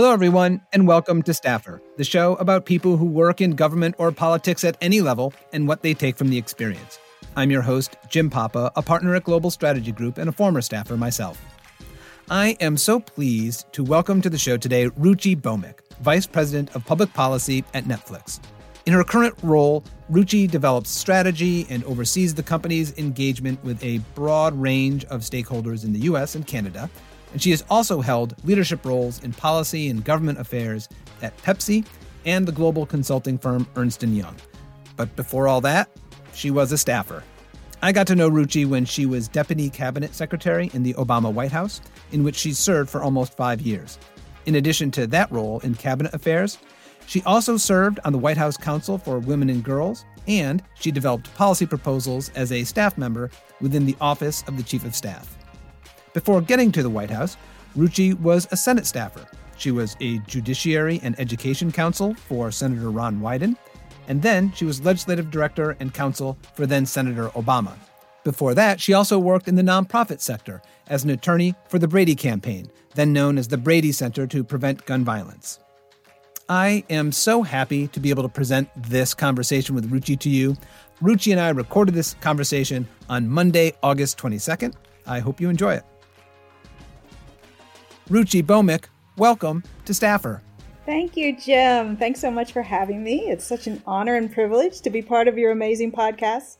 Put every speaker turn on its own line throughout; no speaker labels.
Hello, everyone, and welcome to Staffer, the show about people who work in government or politics at any level and what they take from the experience. I'm your host, Jim Papa, a partner at Global Strategy Group and a former staffer myself. I am so pleased to welcome to the show today Ruchi Bhowmik, Vice President of Public Policy at Netflix. In her current role, Ruchi develops strategy and oversees the company's engagement with a broad range of stakeholders in the US and Canada and she has also held leadership roles in policy and government affairs at Pepsi and the global consulting firm Ernst & Young. But before all that, she was a staffer. I got to know Ruchi when she was Deputy Cabinet Secretary in the Obama White House, in which she served for almost five years. In addition to that role in cabinet affairs, she also served on the White House Council for Women and Girls, and she developed policy proposals as a staff member within the Office of the Chief of Staff. Before getting to the White House, Ruchi was a Senate staffer. She was a Judiciary and Education Counsel for Senator Ron Wyden, and then she was Legislative Director and Counsel for then Senator Obama. Before that, she also worked in the nonprofit sector as an attorney for the Brady Campaign, then known as the Brady Center to Prevent Gun Violence. I am so happy to be able to present this conversation with Ruchi to you. Ruchi and I recorded this conversation on Monday, August 22nd. I hope you enjoy it. Ruchi Bhowmik, welcome to Staffer.
Thank you, Jim. Thanks so much for having me. It's such an honor and privilege to be part of your amazing podcast.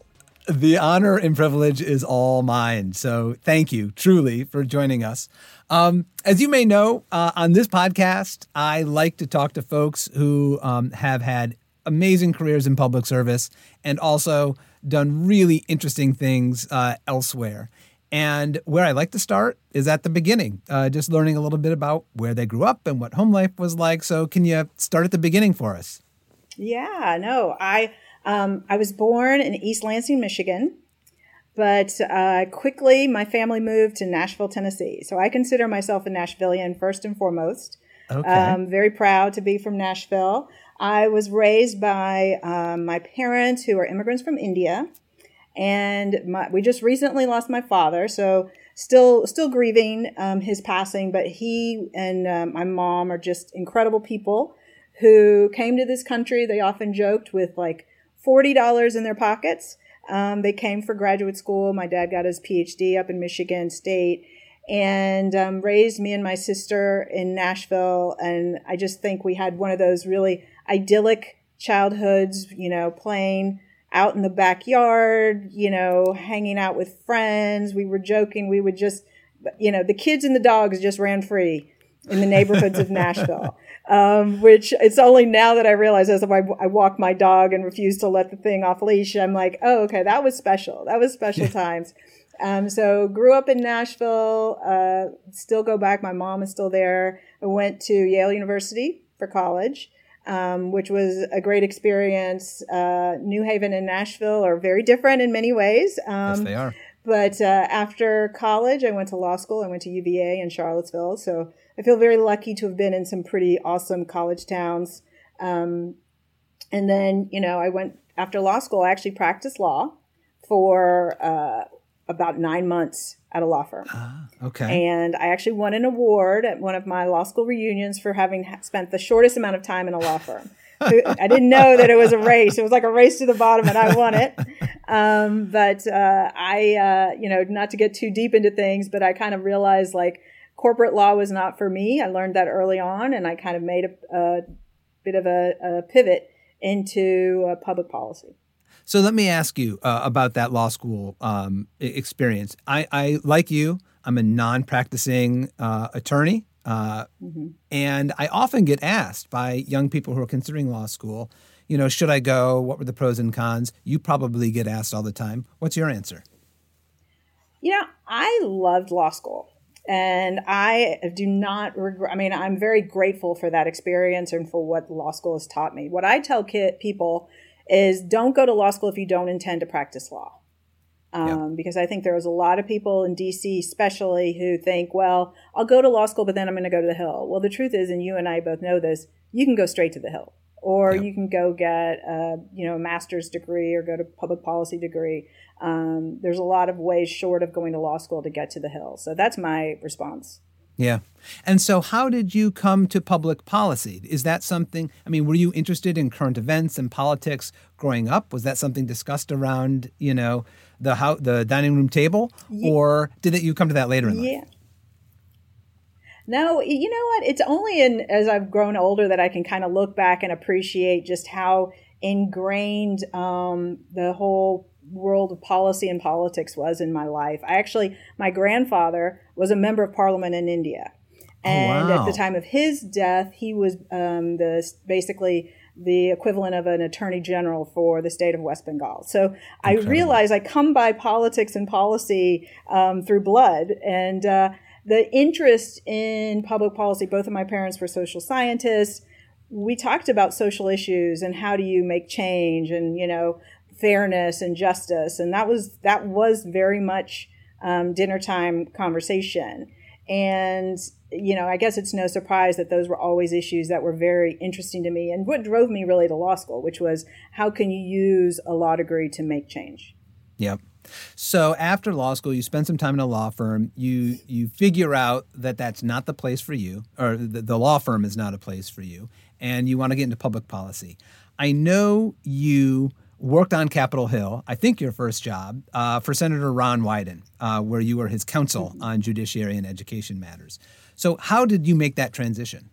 The honor and privilege is all mine. So thank you truly for joining us. Um, as you may know, uh, on this podcast, I like to talk to folks who um, have had amazing careers in public service and also done really interesting things uh, elsewhere. And where I like to start is at the beginning, uh, just learning a little bit about where they grew up and what home life was like. So, can you start at the beginning for us?
Yeah, no, I um, I was born in East Lansing, Michigan, but uh, quickly my family moved to Nashville, Tennessee. So I consider myself a Nashvilleian first and foremost. Okay. Um, very proud to be from Nashville. I was raised by um, my parents who are immigrants from India and my, we just recently lost my father, so still still grieving um, his passing. But he and um, my mom are just incredible people who came to this country. They often joked with like forty dollars in their pockets. Um, they came for graduate school. My dad got his PhD up in Michigan State and um, raised me and my sister in Nashville. And I just think we had one of those really idyllic childhoods, you know, playing out in the backyard, you know, hanging out with friends. We were joking. We would just, you know, the kids and the dogs just ran free in the neighborhoods of Nashville. Um, which it's only now that I realize as I, I walk my dog and refuse to let the thing off leash, I'm like, oh, okay, that was special. That was special times. Um, so grew up in Nashville, uh, still go back. My mom is still there. I went to Yale University for college um, which was a great experience. Uh, New Haven and Nashville are very different in many ways.
Um, yes, they are.
But uh, after college, I went to law school. I went to UVA in Charlottesville. So I feel very lucky to have been in some pretty awesome college towns. Um, and then, you know, I went after law school, I actually practiced law for uh, about nine months at a law firm.
Ah, okay.
And I actually won an award at one of my law school reunions for having spent the shortest amount of time in a law firm. I didn't know that it was a race. It was like a race to the bottom, and I won it. Um, but uh, I, uh, you know, not to get too deep into things, but I kind of realized like corporate law was not for me. I learned that early on, and I kind of made a, a bit of a, a pivot into uh, public policy.
So let me ask you uh, about that law school um, experience. I, I, like you, I'm a non-practicing uh, attorney, uh, mm-hmm. and I often get asked by young people who are considering law school, you know, should I go? What were the pros and cons? You probably get asked all the time. What's your answer?
You know, I loved law school. And I do not regret, I mean, I'm very grateful for that experience and for what law school has taught me. What I tell kid, people is don't go to law school if you don't intend to practice law. Um. Because I think there's a lot of people in DC, especially, who think, well, I'll go to law school, but then I'm going to go to the Hill. Well, the truth is, and you and I both know this, you can go straight to the Hill, or you can go get a you know a master's degree or go to public policy degree. Um, there's a lot of ways short of going to law school to get to the Hill. So that's my response.
Yeah. And so, how did you come to public policy? Is that something? I mean, were you interested in current events and politics growing up? Was that something discussed around, you know, the how the dining room table, yeah. or did it, you come to that later in life?
Yeah. No, you know what? It's only in as I've grown older that I can kind of look back and appreciate just how ingrained um, the whole world of policy and politics was in my life. I actually, my grandfather was a member of parliament in India. Oh, and oh, wow. at the time of his death, he was um, the basically the equivalent of an attorney general for the state of West Bengal. So Incredible. I realize I come by politics and policy um, through blood, and uh, the interest in public policy. Both of my parents were social scientists. We talked about social issues and how do you make change, and you know fairness and justice, and that was that was very much um, dinner time conversation. And you know, I guess it's no surprise that those were always issues that were very interesting to me and what drove me really to law school, which was how can you use a law degree to make change?
Yep. So after law school, you spend some time in a law firm. You you figure out that that's not the place for you, or the, the law firm is not a place for you, and you want to get into public policy. I know you worked on Capitol Hill, I think your first job, uh, for Senator Ron Wyden, uh, where you were his counsel mm-hmm. on judiciary and education matters. So, how did you make that transition?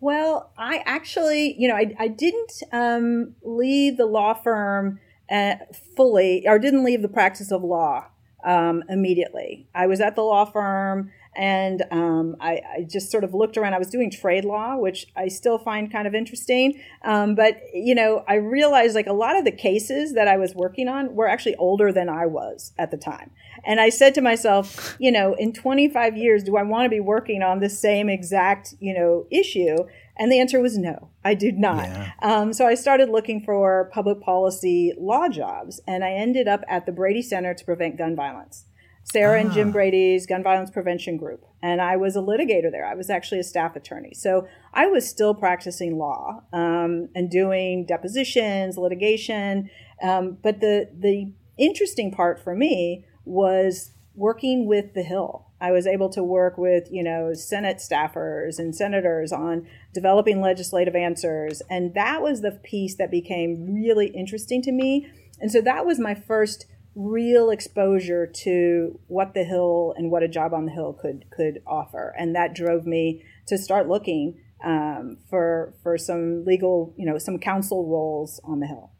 Well, I actually, you know, I, I didn't um, leave the law firm uh, fully, or didn't leave the practice of law um, immediately. I was at the law firm and um, I, I, just sort of looked around. I was doing trade law, which I still find kind of interesting. Um, but, you know, I realized like a lot of the cases that I was working on were actually older than I was at the time. And I said to myself, you know, in 25 years, do I want to be working on the same exact, you know, issue? And the answer was no, I did not. Yeah. Um, so I started looking for public policy law jobs, and I ended up at the Brady Center to Prevent Gun Violence. Sarah ah. and Jim ah. Brady's gun violence prevention group. And I was a litigator there. I was actually a staff attorney. So I was still practicing law um, and doing depositions, litigation. Um, but the, the interesting part for me was working with the Hill. I was able to work with, you know, Senate staffers and senators on developing legislative answers. And that was the piece that became really interesting to me. And so that was my first real exposure to what the hill and what a job on the hill could could offer. And that drove me to start looking um, for for some legal you know some counsel roles on the hill.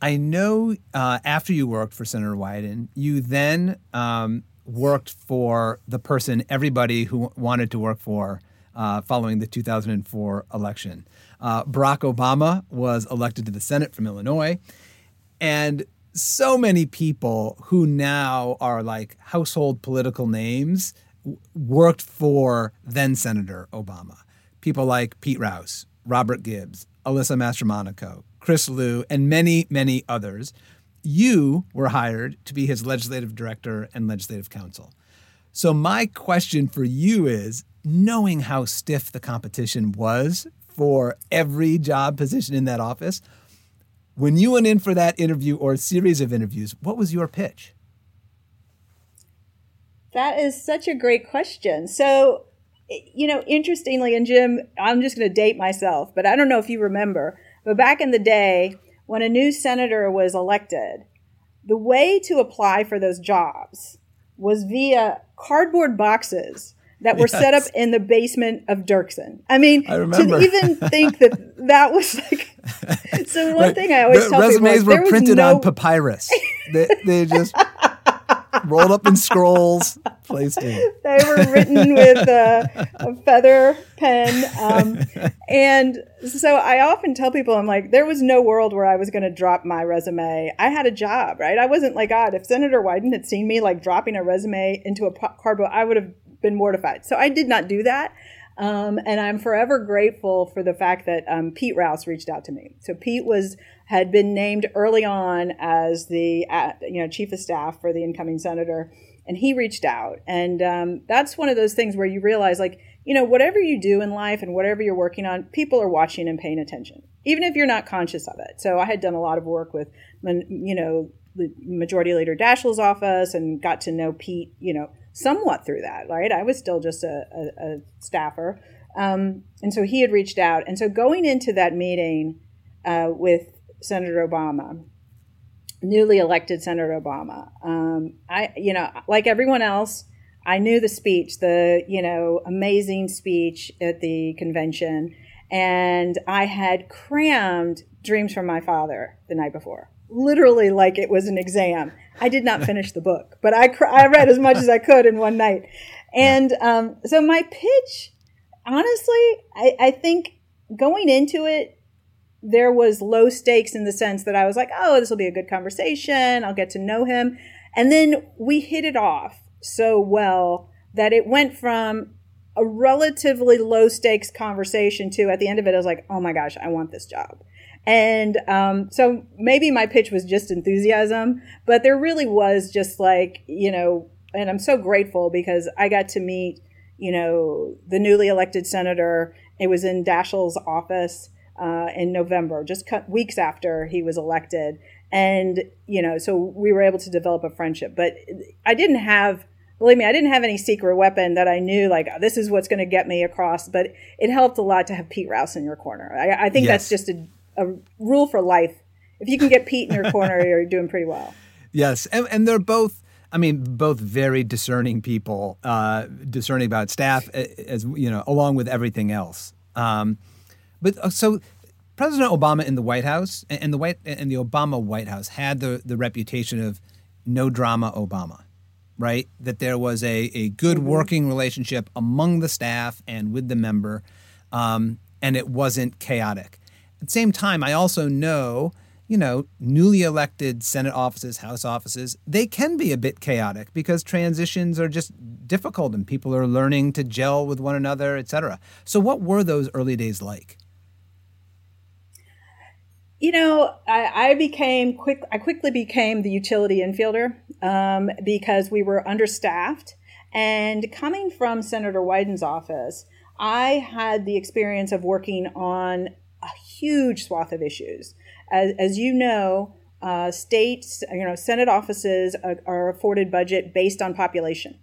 I know uh, after you worked for senator wyden you then um, worked for the person everybody who wanted to work for uh, following the 2004 election. Uh, barack obama was elected to the senate from illinois and so many people who now are like household political names worked for then Senator Obama. People like Pete Rouse, Robert Gibbs, Alyssa Mastromonaco, Chris Lu, and many, many others. You were hired to be his legislative director and legislative counsel. So, my question for you is knowing how stiff the competition was for every job position in that office, when you went in for that interview or a series of interviews, what was your pitch?
That is such a great question. So, you know, interestingly, and Jim, I'm just going to date myself, but I don't know if you remember, but back in the day, when a new senator was elected, the way to apply for those jobs was via cardboard boxes that were yes. set up in the basement of Dirksen. I mean, I to even think that that was like. So one right. thing I always tell
resumes
people,
were printed
no...
on papyrus. they, they just rolled up in scrolls, placed in.
They were written with a, a feather pen, um, and so I often tell people, I'm like, there was no world where I was going to drop my resume. I had a job, right? I wasn't like God. If Senator Wyden had seen me like dropping a resume into a cardboard, I would have been mortified. So I did not do that. Um, and I'm forever grateful for the fact that um, Pete Rouse reached out to me. So Pete was had been named early on as the uh, you know chief of staff for the incoming senator, and he reached out. And um, that's one of those things where you realize, like you know, whatever you do in life and whatever you're working on, people are watching and paying attention, even if you're not conscious of it. So I had done a lot of work with you know the Majority Leader Daschle's office and got to know Pete, you know somewhat through that, right? I was still just a, a, a staffer. Um, and so he had reached out. And so going into that meeting uh, with Senator Obama, newly elected Senator Obama, um, I, you know, like everyone else, I knew the speech, the, you know, amazing speech at the convention. And I had crammed Dreams from My Father the night before, literally like it was an exam. I did not finish the book, but I, I read as much as I could in one night. And um, so my pitch, honestly, I, I think going into it, there was low stakes in the sense that I was like, oh, this will be a good conversation. I'll get to know him. And then we hit it off so well that it went from a relatively low stakes conversation to at the end of it, I was like, oh my gosh, I want this job. And um, so maybe my pitch was just enthusiasm, but there really was just like, you know, and I'm so grateful because I got to meet, you know, the newly elected senator. It was in Daschle's office uh, in November, just weeks after he was elected. And, you know, so we were able to develop a friendship. But I didn't have believe me, I didn't have any secret weapon that I knew like this is what's going to get me across. But it helped a lot to have Pete Rouse in your corner. I, I think yes. that's just a a rule for life. If you can get Pete in your corner, you're doing pretty well.
Yes, and, and they're both. I mean, both very discerning people, uh, discerning about staff, as you know, along with everything else. Um, but uh, so, President Obama in the White House and the White and the Obama White House had the the reputation of no drama Obama, right? That there was a a good mm-hmm. working relationship among the staff and with the member, um, and it wasn't chaotic. At the same time, I also know, you know, newly elected Senate offices, House offices, they can be a bit chaotic because transitions are just difficult and people are learning to gel with one another, et cetera. So, what were those early days like?
You know, I, I, became quick. I quickly became the utility infielder um, because we were understaffed. And coming from Senator Wyden's office, I had the experience of working on a huge swath of issues. As, as you know, uh, states, you know, Senate offices are, are, afforded budget based on population.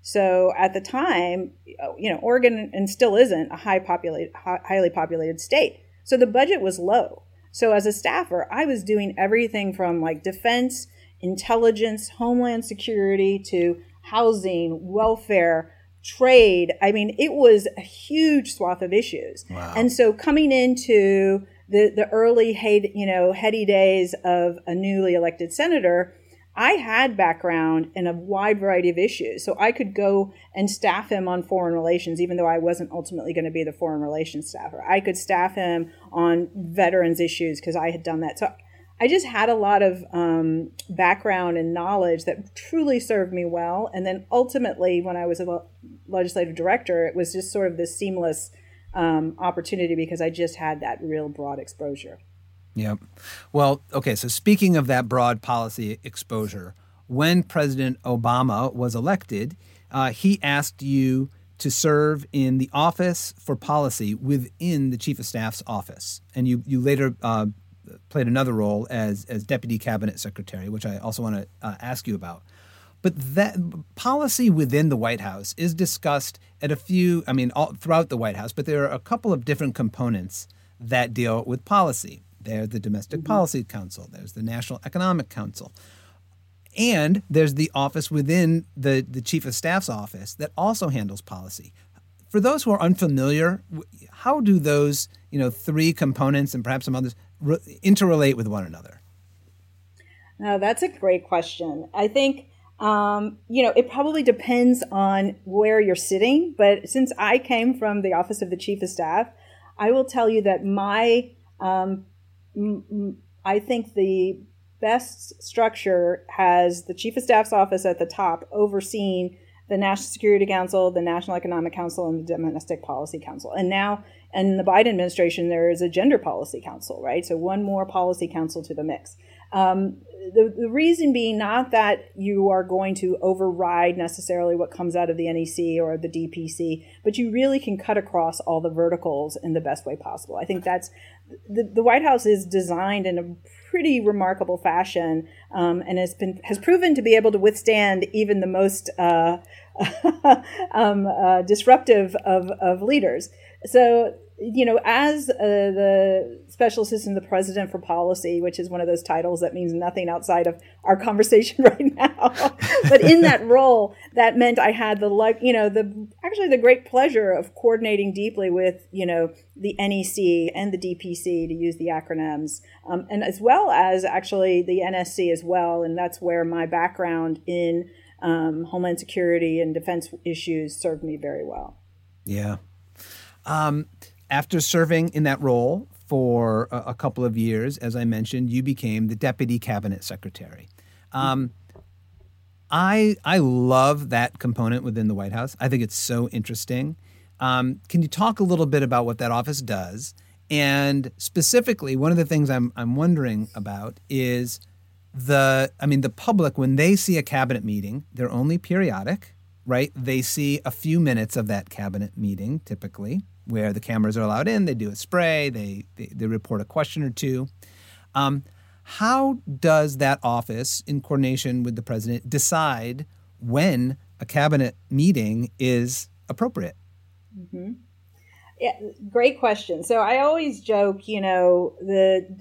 So at the time, you know, Oregon and still isn't a high populated, highly populated state. So the budget was low. So as a staffer, I was doing everything from like defense, intelligence, homeland security to housing, welfare, trade. I mean, it was a huge swath of issues. Wow. And so coming into the, the early, you know, heady days of a newly elected senator, I had background in a wide variety of issues. So I could go and staff him on foreign relations, even though I wasn't ultimately going to be the foreign relations staffer. I could staff him on veterans issues because I had done that. So I just had a lot of um, background and knowledge that truly served me well. And then ultimately, when I was a legislative director, it was just sort of this seamless um, opportunity because I just had that real broad exposure.
Yep. Well, okay. So speaking of that broad policy exposure, when President Obama was elected, uh, he asked you to serve in the Office for Policy within the Chief of Staff's office, and you you later uh, played another role as as Deputy Cabinet Secretary, which I also want to uh, ask you about. But that policy within the White House is discussed at a few, I mean, all, throughout the White House, but there are a couple of different components that deal with policy. There's the Domestic mm-hmm. Policy Council, there's the National Economic Council, and there's the office within the, the Chief of Staff's office that also handles policy. For those who are unfamiliar, how do those you know three components and perhaps some others re- interrelate with one another?
Now, that's a great question. I think um, you know, it probably depends on where you're sitting. But since I came from the Office of the Chief of Staff, I will tell you that my, um, m- I think the best structure has the Chief of Staff's office at the top overseeing the National Security Council, the National Economic Council, and the Domestic Policy Council. And now, in the Biden administration, there is a Gender Policy Council, right? So one more policy council to the mix. Um, the, the reason being not that you are going to override necessarily what comes out of the NEC or the DPC, but you really can cut across all the verticals in the best way possible. I think that's the, the White House is designed in a pretty remarkable fashion um, and has been has proven to be able to withstand even the most uh, um, uh, disruptive of, of leaders. So you know, as uh, the special assistant to the president for policy, which is one of those titles that means nothing outside of our conversation right now, but in that role, that meant I had the like, you know, the actually the great pleasure of coordinating deeply with, you know, the NEC and the DPC to use the acronyms, um, and as well as actually the NSC as well, and that's where my background in um, homeland security and defense issues served me very well.
Yeah. Um, after serving in that role for a, a, couple of years, as I mentioned, you became the deputy cabinet secretary. Um, I I love that component within the White House. I think it's so interesting. Um, can you talk a little bit about what that office does? And specifically, one of the things I'm I'm wondering about is the I mean the public when they see a cabinet meeting, they're only periodic, right? They see a few minutes of that cabinet meeting typically where the cameras are allowed in. They do a spray. They they, they report a question or two. Um, how does that office, in coordination with the president, decide when a cabinet meeting is appropriate?
Mm-hmm. Yeah, great question. So I always joke, you know, the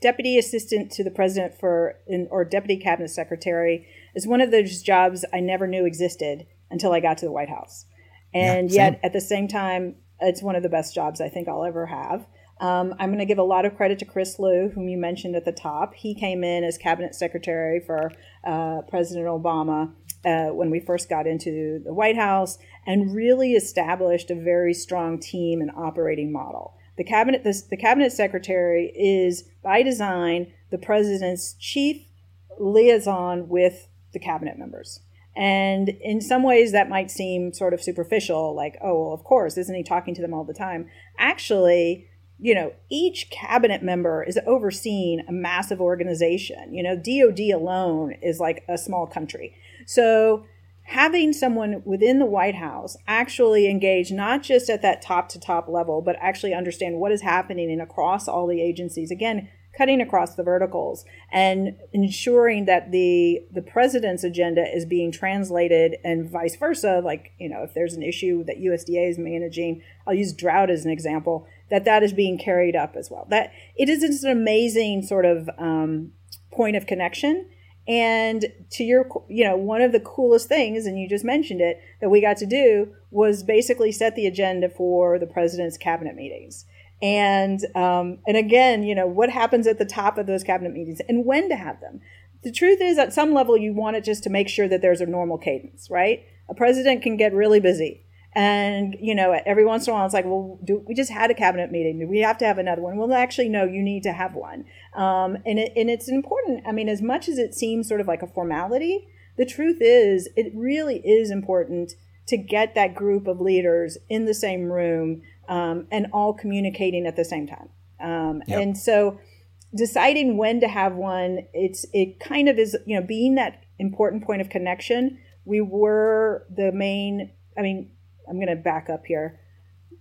deputy assistant to the president for or deputy cabinet secretary is one of those jobs I never knew existed until I got to the White House. And yeah, yet at the same time, it's one of the best jobs I think I'll ever have. Um, I'm going to give a lot of credit to Chris Lu, whom you mentioned at the top. He came in as cabinet secretary for uh, President Obama uh, when we first got into the White House and really established a very strong team and operating model. The cabinet, the, the cabinet secretary is by design the president's chief liaison with the cabinet members. And in some ways, that might seem sort of superficial, like, oh, well, of course, isn't he talking to them all the time? Actually, you know, each cabinet member is overseeing a massive organization. You know, DOD alone is like a small country. So having someone within the White House actually engage not just at that top to top level, but actually understand what is happening and across all the agencies. Again, cutting across the verticals and ensuring that the the president's agenda is being translated and vice versa like you know if there's an issue that USDA is managing I'll use drought as an example that that is being carried up as well that it is an amazing sort of um, point of connection and to your you know one of the coolest things and you just mentioned it that we got to do was basically set the agenda for the president's cabinet meetings and um, and again, you know, what happens at the top of those cabinet meetings and when to have them. The truth is, at some level, you want it just to make sure that there's a normal cadence, right? A president can get really busy. And, you know, every once in a while, it's like, well, do, we just had a cabinet meeting. Do we have to have another one? Well, actually, no, you need to have one. Um, and, it, and it's important. I mean, as much as it seems sort of like a formality, the truth is, it really is important to get that group of leaders in the same room um, and all communicating at the same time. Um, yep. And so deciding when to have one, it's it kind of is you know being that important point of connection. We were the main. I mean, I'm going to back up here.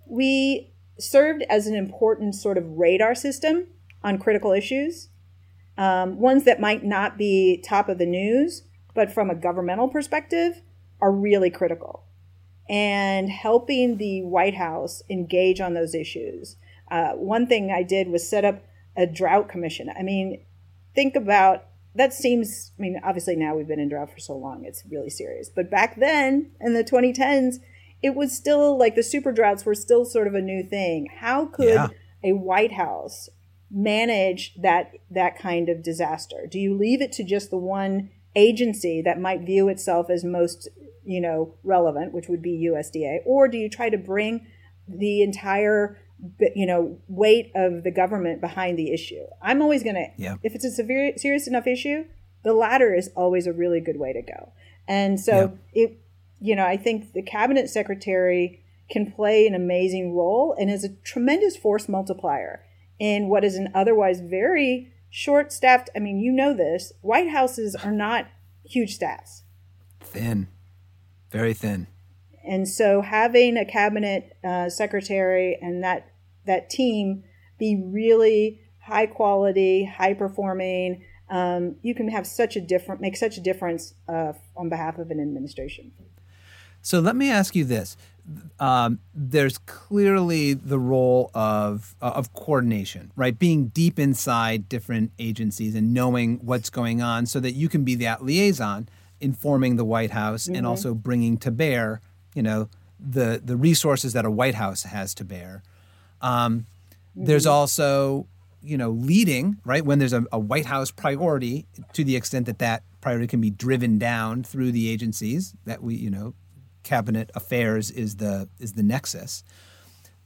We served as an important sort of radar system on critical issues, um, ones that might not be top of the news, but from a governmental perspective are really critical and helping the White House engage on those issues. Uh, one thing I did was set up a drought commission. I mean, think about that seems, I mean, obviously now we've been in drought for so long, it's really serious. But back then in the 2010s, it was still like the super droughts were still sort of a new thing. How could yeah. a White House manage that that kind of disaster? Do you leave it to just the one agency that might view itself as most you know, relevant, which would be USDA, or do you try to bring the entire you know weight of the government behind the issue? I'm always going to yeah. if it's a severe serious enough issue, the latter is always a really good way to go. And so yeah. it you know, I think the cabinet secretary can play an amazing role and is a tremendous force multiplier in what is an otherwise very short staffed I mean, you know this, White Houses are not huge staffs.
Thin. Very thin.
And so having a cabinet uh, secretary and that that team be really high quality, high performing, um, you can have such a different make such a difference uh, on behalf of an administration.
So let me ask you this: um, There's clearly the role of uh, of coordination, right? Being deep inside different agencies and knowing what's going on, so that you can be that liaison, informing the White House mm-hmm. and also bringing to bear, you know, the the resources that a White House has to bear. Um, mm-hmm. There's also you know leading right when there's a, a, White House priority to the extent that that priority can be driven down through the agencies that we you know cabinet affairs is the is the nexus.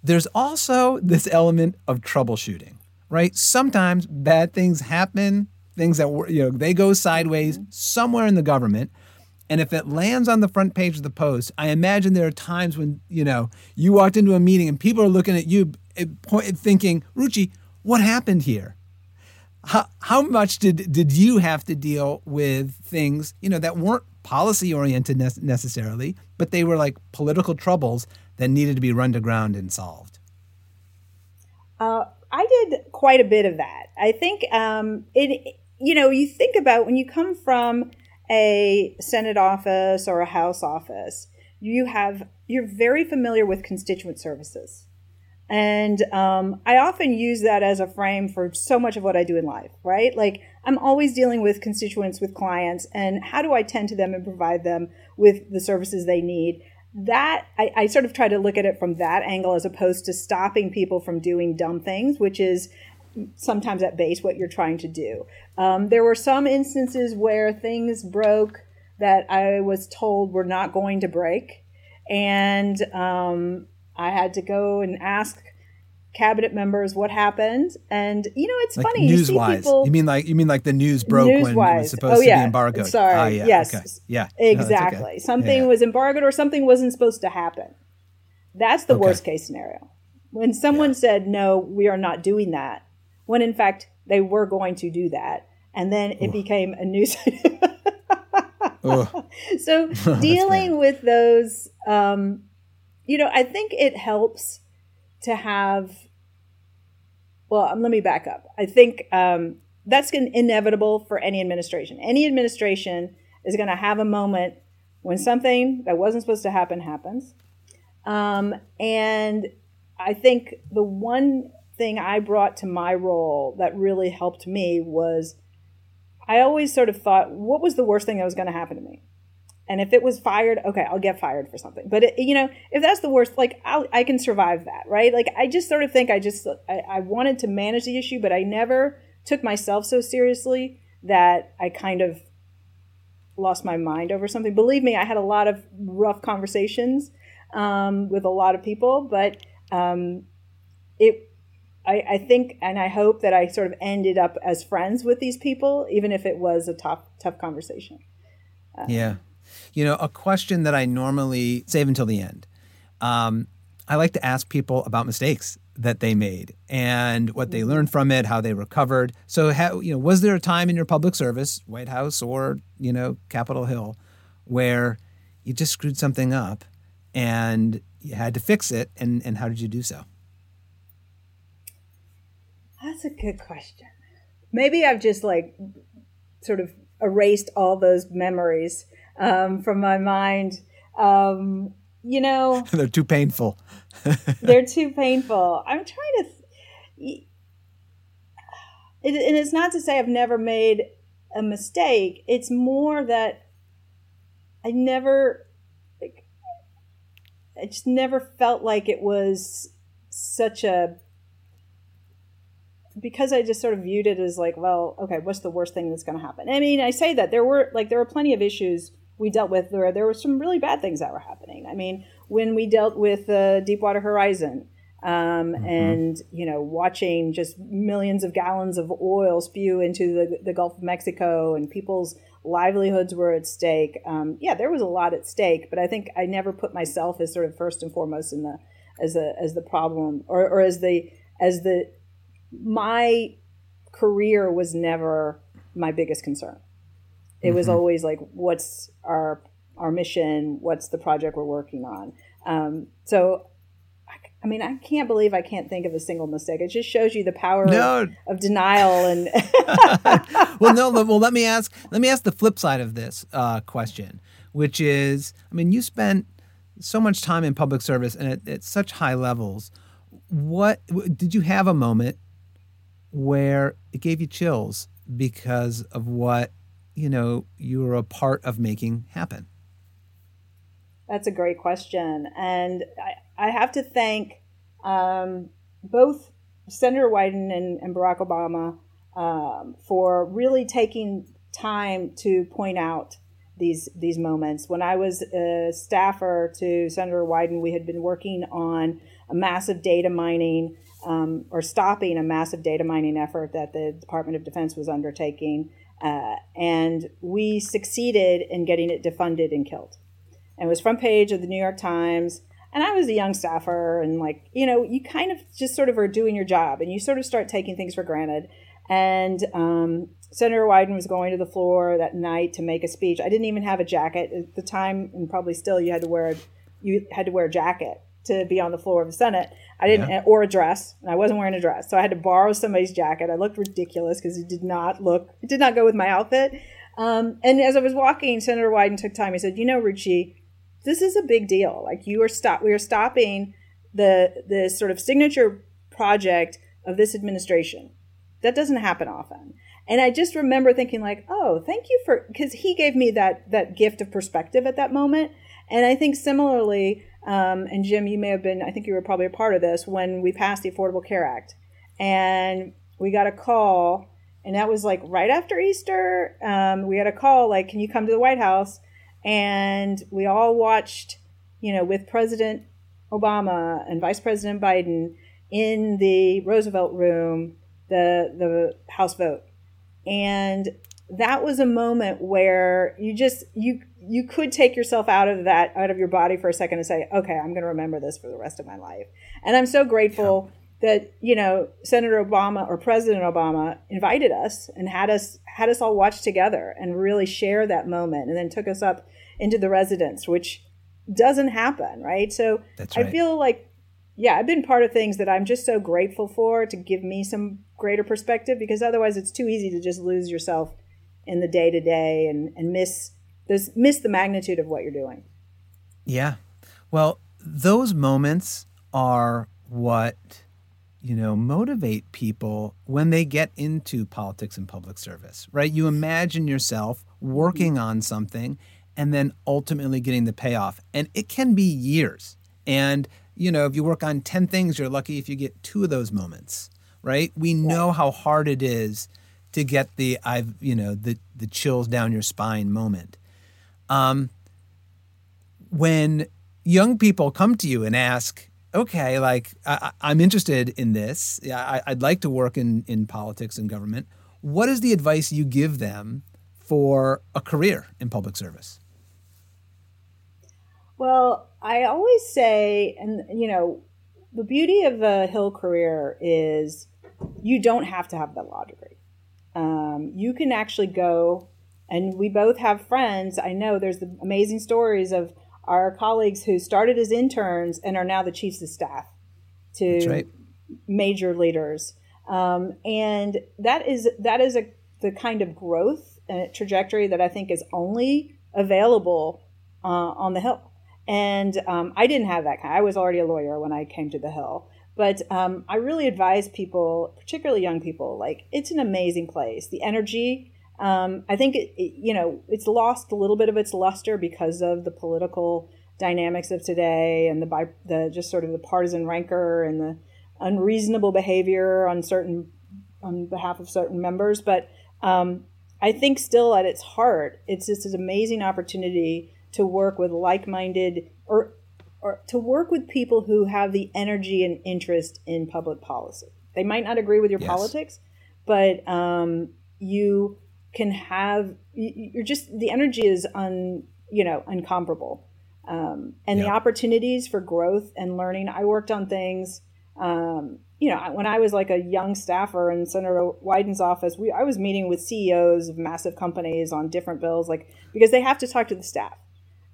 There's also this element of troubleshooting, right? Sometimes bad things happen, things that were you know they go sideways somewhere in the government. And if it lands on the front page of the post, I imagine there are times when you know you walked into a meeting and people are looking at you, eh, thinking, "Ruchi, what happened here?" How, how much did did you have to deal with things you know that weren't policy oriented ne- necessarily, but they were like political troubles that needed to be run to ground and solved?
Uh, I did quite a bit of that. I think um, it. You know, you think about when you come from a Senate office or a House office, you have you're very familiar with constituent services. And um, I often use that as a frame for so much of what I do in life, right? Like I'm always dealing with constituents, with clients, and how do I tend to them and provide them with the services they need? That I, I sort of try to look at it from that angle as opposed to stopping people from doing dumb things, which is sometimes at base what you're trying to do. Um, there were some instances where things broke that I was told were not going to break. And um, I had to go and ask cabinet members what happened and you know it's
like
funny
news wise people, you mean like you mean like the news broke news when it was supposed oh, yeah. to be embargoed
sorry ah, yeah. yes
okay. yeah
exactly no, okay. something yeah. was embargoed or something wasn't supposed to happen that's the okay. worst case scenario when someone said no we are not doing that when in fact they were going to do that and then it Ooh. became a news so dealing with those um, you know, I think it helps to have. Well, um, let me back up. I think um, that's inevitable for any administration. Any administration is going to have a moment when something that wasn't supposed to happen happens. Um, and I think the one thing I brought to my role that really helped me was I always sort of thought, what was the worst thing that was going to happen to me? And if it was fired, okay, I'll get fired for something. But it, you know, if that's the worst, like I'll, i can survive that, right? Like I just sort of think I just I, I wanted to manage the issue, but I never took myself so seriously that I kind of lost my mind over something. Believe me, I had a lot of rough conversations um, with a lot of people, but um, it. I, I think and I hope that I sort of ended up as friends with these people, even if it was a tough, tough conversation.
Uh, yeah, you know, a question that I normally save until the end. Um, I like to ask people about mistakes that they made and what they learned from it, how they recovered. So, how, you know, was there a time in your public service, White House or you know Capitol Hill, where you just screwed something up and you had to fix it, and and how did you do so?
That's a good question. Maybe I've just like sort of erased all those memories um, from my mind. Um, you know,
they're too painful.
they're too painful. I'm trying to. Th- it, and it's not to say I've never made a mistake. It's more that I never, like, I just never felt like it was such a because I just sort of viewed it as like, well, okay, what's the worst thing that's going to happen? I mean, I say that there were like there were plenty of issues we dealt with where there were some really bad things that were happening. I mean, when we dealt with uh, Deepwater Horizon, um, mm-hmm. and you know, watching just millions of gallons of oil spew into the, the Gulf of Mexico, and people's livelihoods were at stake. Um, yeah, there was a lot at stake, but I think I never put myself as sort of first and foremost in the as the as the problem or, or as the as the my career was never my biggest concern. It mm-hmm. was always like, what's our our mission? What's the project we're working on? Um, so, I mean, I can't believe I can't think of a single mistake. It just shows you the power no. of, of, denial and.
well, no. Well, let me ask. Let me ask the flip side of this uh, question, which is, I mean, you spent so much time in public service and at, at such high levels. What did you have a moment where it gave you chills because of what you know you are a part of making happen?
That's a great question, and I, I have to thank um, both Senator Wyden and, and Barack Obama um, for really taking time to point out these these moments. When I was a staffer to Senator Wyden, we had been working on a massive data mining um, or stopping a massive data mining effort that the Department of Defense was undertaking, uh, and we succeeded in getting it defunded and killed. And it was front page of the New York Times. And I was a young staffer, and like you know, you kind of just sort of are doing your job, and you sort of start taking things for granted. And um, Senator Wyden was going to the floor that night to make a speech. I didn't even have a jacket at the time, and probably still, you had to wear you had to wear a jacket to be on the floor of the Senate. I didn't, yeah. or a dress, and I wasn't wearing a dress, so I had to borrow somebody's jacket. I looked ridiculous because it did not look, it did not go with my outfit. Um, and as I was walking, Senator Wyden took time. He said, "You know, Ruchi, this is a big deal. Like you are stop, we are stopping the the sort of signature project of this administration. That doesn't happen often." And I just remember thinking like, "Oh, thank you for," because he gave me that that gift of perspective at that moment. And I think similarly, um, and Jim, you may have been, I think you were probably a part of this when we passed the Affordable Care Act. And we got a call, and that was like right after Easter. Um, we had a call, like, can you come to the White House? And we all watched, you know, with President Obama and Vice President Biden in the Roosevelt room, the, the House vote. And that was a moment where you just you you could take yourself out of that out of your body for a second and say okay i'm going to remember this for the rest of my life and i'm so grateful yeah. that you know senator obama or president obama invited us and had us had us all watch together and really share that moment and then took us up into the residence which doesn't happen right so
right.
i feel like yeah i've been part of things that i'm just so grateful for to give me some greater perspective because otherwise it's too easy to just lose yourself in the day to day and and miss this miss the magnitude of what you're doing.
Yeah. Well, those moments are what you know motivate people when they get into politics and public service, right? You imagine yourself working on something and then ultimately getting the payoff. And it can be years. And you know, if you work on 10 things, you're lucky if you get two of those moments, right? We know how hard it is to get the I've you know the the chills down your spine moment. Um, when young people come to you and ask, okay, like I, am interested in this, I, I'd like to work in in politics and government. What is the advice you give them for a career in public service?
Well, I always say, and you know, the beauty of a Hill career is you don't have to have the law degree um, you can actually go and we both have friends. I know there's the amazing stories of our colleagues who started as interns and are now the chiefs of staff to
right.
major leaders. Um, and that is that is a the kind of growth and trajectory that i think is only available uh, on the hill. And um, i didn't have that kind i was already a lawyer when i came to the hill but um, I really advise people, particularly young people, like it's an amazing place. The energy, um, I think, it, it, you know, it's lost a little bit of its luster because of the political dynamics of today and the the just sort of the partisan rancor and the unreasonable behavior on certain on behalf of certain members. But um, I think still at its heart, it's just an amazing opportunity to work with like-minded or or to work with people who have the energy and interest in public policy. They might not agree with your yes. politics, but um, you can have you're just the energy is un you know incomparable, um, and the opportunities for growth and learning. I worked on things. Um, you know, when I was like a young staffer in Senator Wyden's office, we I was meeting with CEOs of massive companies on different bills, like because they have to talk to the staff.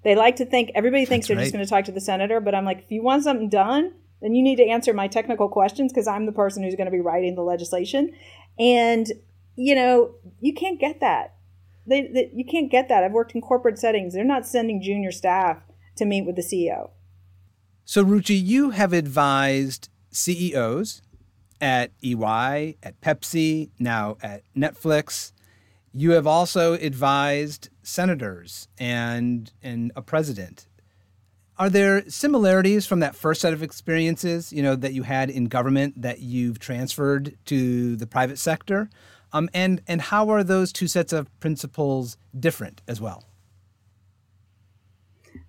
They like to think everybody thinks That's they're right. just going to talk to the senator, but I'm like, if you want something done, then you need to answer my technical questions because I'm the person who's going to be writing the legislation. And you know, you can't get that. They, they, you can't get that. I've worked in corporate settings. They're not sending junior staff to meet with the CEO.
So, Ruchi, you have advised CEOs at EY, at Pepsi, now at Netflix. You have also advised senators and, and a president. Are there similarities from that first set of experiences, you know, that you had in government that you've transferred to the private sector? Um, and and how are those two sets of principles different as well?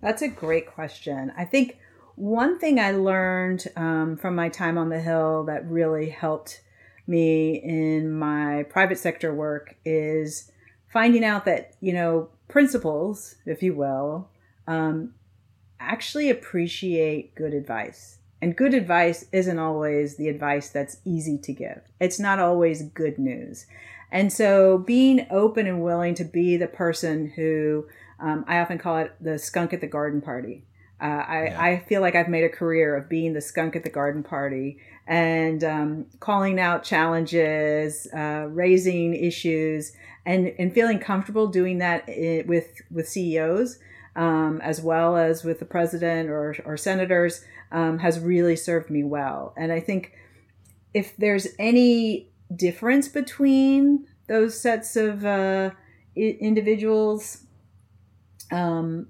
That's a great question. I think one thing I learned um, from my time on the Hill that really helped me in my private sector work is finding out that, you know, principals, if you will, um, actually appreciate good advice. And good advice isn't always the advice that's easy to give. It's not always good news. And so being open and willing to be the person who um, I often call it the skunk at the garden party. Uh, I, yeah. I feel like I've made a career of being the skunk at the garden party and um, calling out challenges, uh, raising issues, and, and feeling comfortable doing that with with CEOs um, as well as with the president or, or senators um, has really served me well. And I think if there's any difference between those sets of uh, I- individuals, um,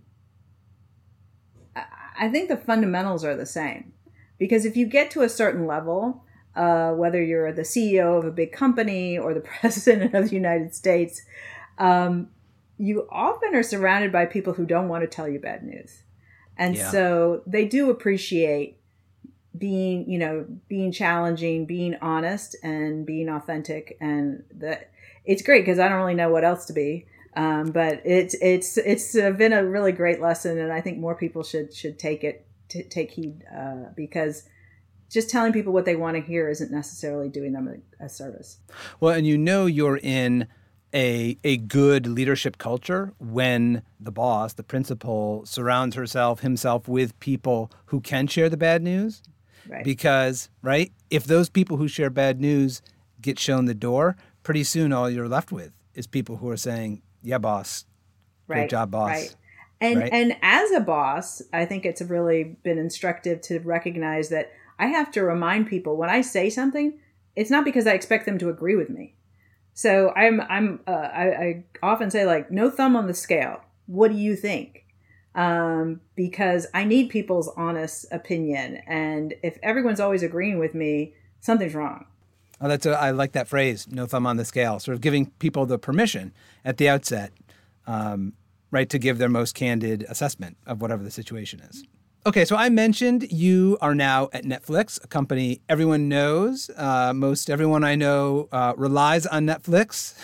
I think the fundamentals are the same. Because if you get to a certain level, uh, whether you're the CEO of a big company or the president of the United States, um, you often are surrounded by people who don't want to tell you bad news. And yeah. so they do appreciate being, you know, being challenging, being honest and being authentic. And that it's great because I don't really know what else to be. Um, but it's it's it's been a really great lesson, and I think more people should should take it to take heed uh, because just telling people what they want to hear isn't necessarily doing them a, a service.
Well, and you know you're in a a good leadership culture when the boss, the principal, surrounds herself himself with people who can share the bad news. Right. Because, right, if those people who share bad news get shown the door, pretty soon all you're left with is people who are saying, "Yeah, boss. Great right. job, boss."
Right. And right? and as a boss, I think it's really been instructive to recognize that I have to remind people when I say something, it's not because I expect them to agree with me. So I'm I'm uh, I, I, often say like no thumb on the scale. What do you think? Um, because I need people's honest opinion, and if everyone's always agreeing with me, something's wrong.
Oh, that's a, I like that phrase. No thumb on the scale. Sort of giving people the permission at the outset, um, right, to give their most candid assessment of whatever the situation is. Okay, so I mentioned you are now at Netflix, a company everyone knows. Uh, most everyone I know uh, relies on Netflix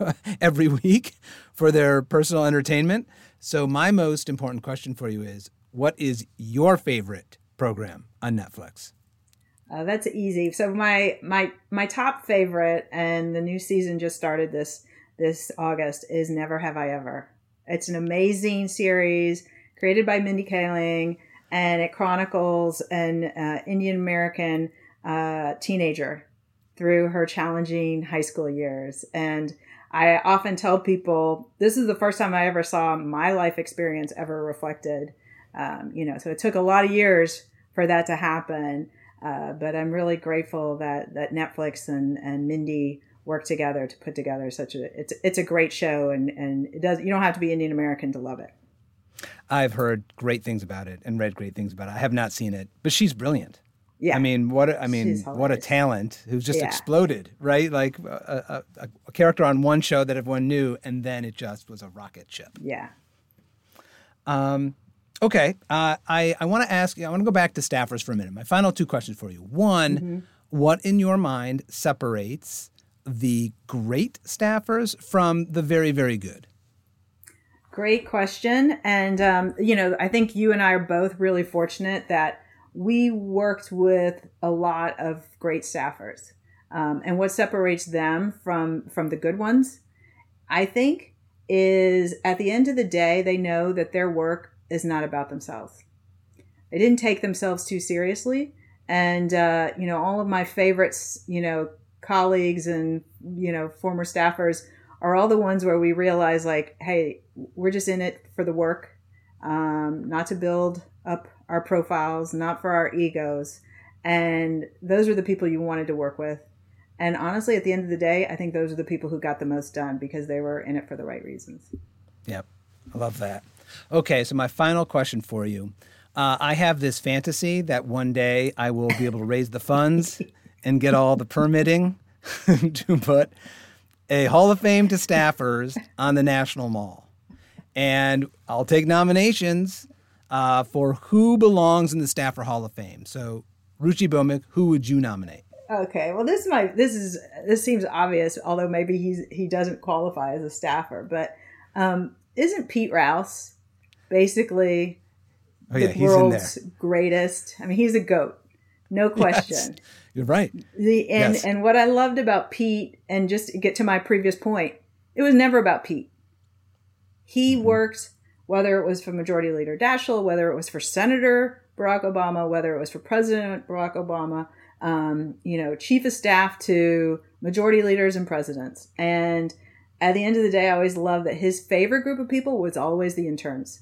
every week for their personal entertainment. So, my most important question for you is what is your favorite program on Netflix?
Uh, that's easy. So my my my top favorite, and the new season just started this this August, is Never Have I Ever. It's an amazing series created by Mindy Kaling and it chronicles an uh, Indian American uh, teenager through her challenging high school years. And I often tell people this is the first time I ever saw my life experience ever reflected. Um, you know, so it took a lot of years for that to happen. Uh, but I'm really grateful that that Netflix and and Mindy work together to put together such a it's it's a great show and and it does you don't have to be Indian American to love it.
I've heard great things about it and read great things about it. I have not seen it, but she's brilliant.
Yeah.
I mean, what a, I mean, what a talent who's just yeah. exploded, right? Like a, a, a, character on one show that everyone knew, and then it just was a rocket ship.
Yeah.
Um, okay. Uh, I, I want to ask you, I want to go back to staffers for a minute. My final two questions for you. One, mm-hmm. what in your mind separates the great staffers from the very, very good?
Great question. And, um, you know, I think you and I are both really fortunate that we worked with a lot of great staffers. Um, and what separates them from, from the good ones, I think, is at the end of the day, they know that their work is not about themselves. They didn't take themselves too seriously. And, uh, you know, all of my favorites, you know, colleagues and, you know, former staffers are all the ones where we realize like, hey, we're just in it for the work. um, not to build up our profiles, not for our egos. And those are the people you wanted to work with. And honestly, at the end of the day, I think those are the people who got the most done because they were in it for the right reasons.
Yep. I love that. Okay, so my final question for you. Uh, I have this fantasy that one day I will be able to raise the funds and get all the permitting to put a Hall of Fame to staffers on the National Mall. And I'll take nominations uh, for who belongs in the Staffer Hall of Fame. So, Ruchi Bhowmik, who would you nominate?
Okay, well, this is my this is this seems obvious, although maybe he's he doesn't qualify as a staffer. But um, isn't Pete Rouse basically
Oh, yeah,
the
he's in there.
world's greatest? I mean, he's a goat, no question.
Yes, you're right.
The and
Yes.
and what I loved about Pete, and just to get to my previous point, it was never about Pete. He
Mm-hmm.
worked whether it was for Majority Leader Daschle, whether it was for Senator Barack Obama, whether it was for President Barack Obama, um, you know, chief of staff to majority leaders and presidents. And at the end of the day, I always loved that his favorite group of people was always the interns.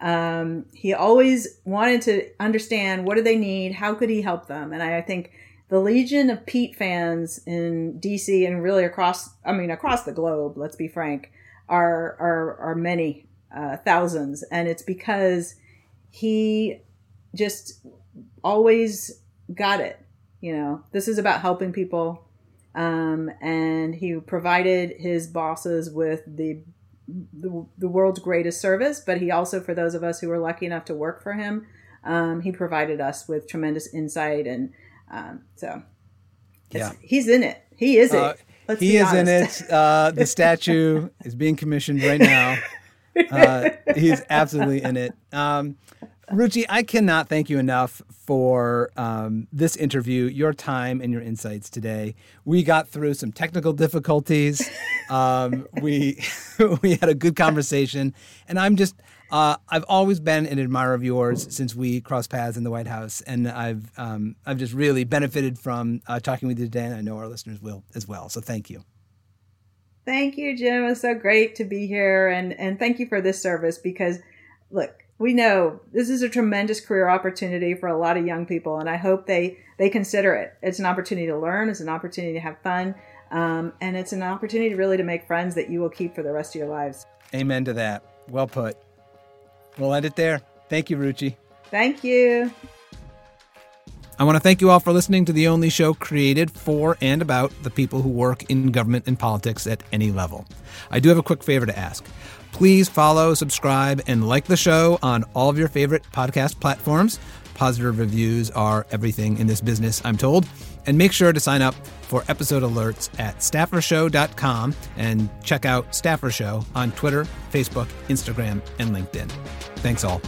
Um, he always wanted to understand what do they need, how could he help them, and I, I think the legion of Pete fans in DC and really across, I mean, across the globe. Let's be frank, are are are many uh, thousands, and it's because he just always got it. You know, this is about helping people, um, and he provided his bosses with the the, the world's greatest service, but he also, for those of us who were lucky enough to work for him, um, he provided us with tremendous insight. And um, so
Yeah.
he's in it. He is
Uh,
it. Let's
he is in it. Uh, the statue is being commissioned right now. Uh, he's absolutely in it. Um, Ruchi, I cannot thank you enough for um, this interview, your time and your insights today. We got through some technical difficulties. Um, we we had a good conversation, and I'm just uh, I've always been an admirer of yours since we crossed paths in the White House, and I've um, I've just really benefited from uh, talking with you today, and I know our listeners will as well. So thank you.
Thank you, Jim. It's so great to be here, and and thank you for this service because, look, we know this is a tremendous career opportunity for a lot of young people, and I hope they they consider it. It's an opportunity to learn, it's an opportunity to have fun, um, and it's an opportunity really to make friends that you will keep for the rest of your lives.
Amen to that. Well put. We'll end it there. Thank you, Ruchi.
Thank you.
I want to thank you all for listening to the only show created for and about the people who work in government and politics at any level. I do have a quick favor to ask. Please follow, subscribe, and like the show on all of your favorite podcast platforms. Positive reviews are everything in this business, I'm told. And make sure to sign up for episode alerts at staffershow.com and check out Staffer Show on Twitter, Facebook, Instagram, and LinkedIn. Thanks all.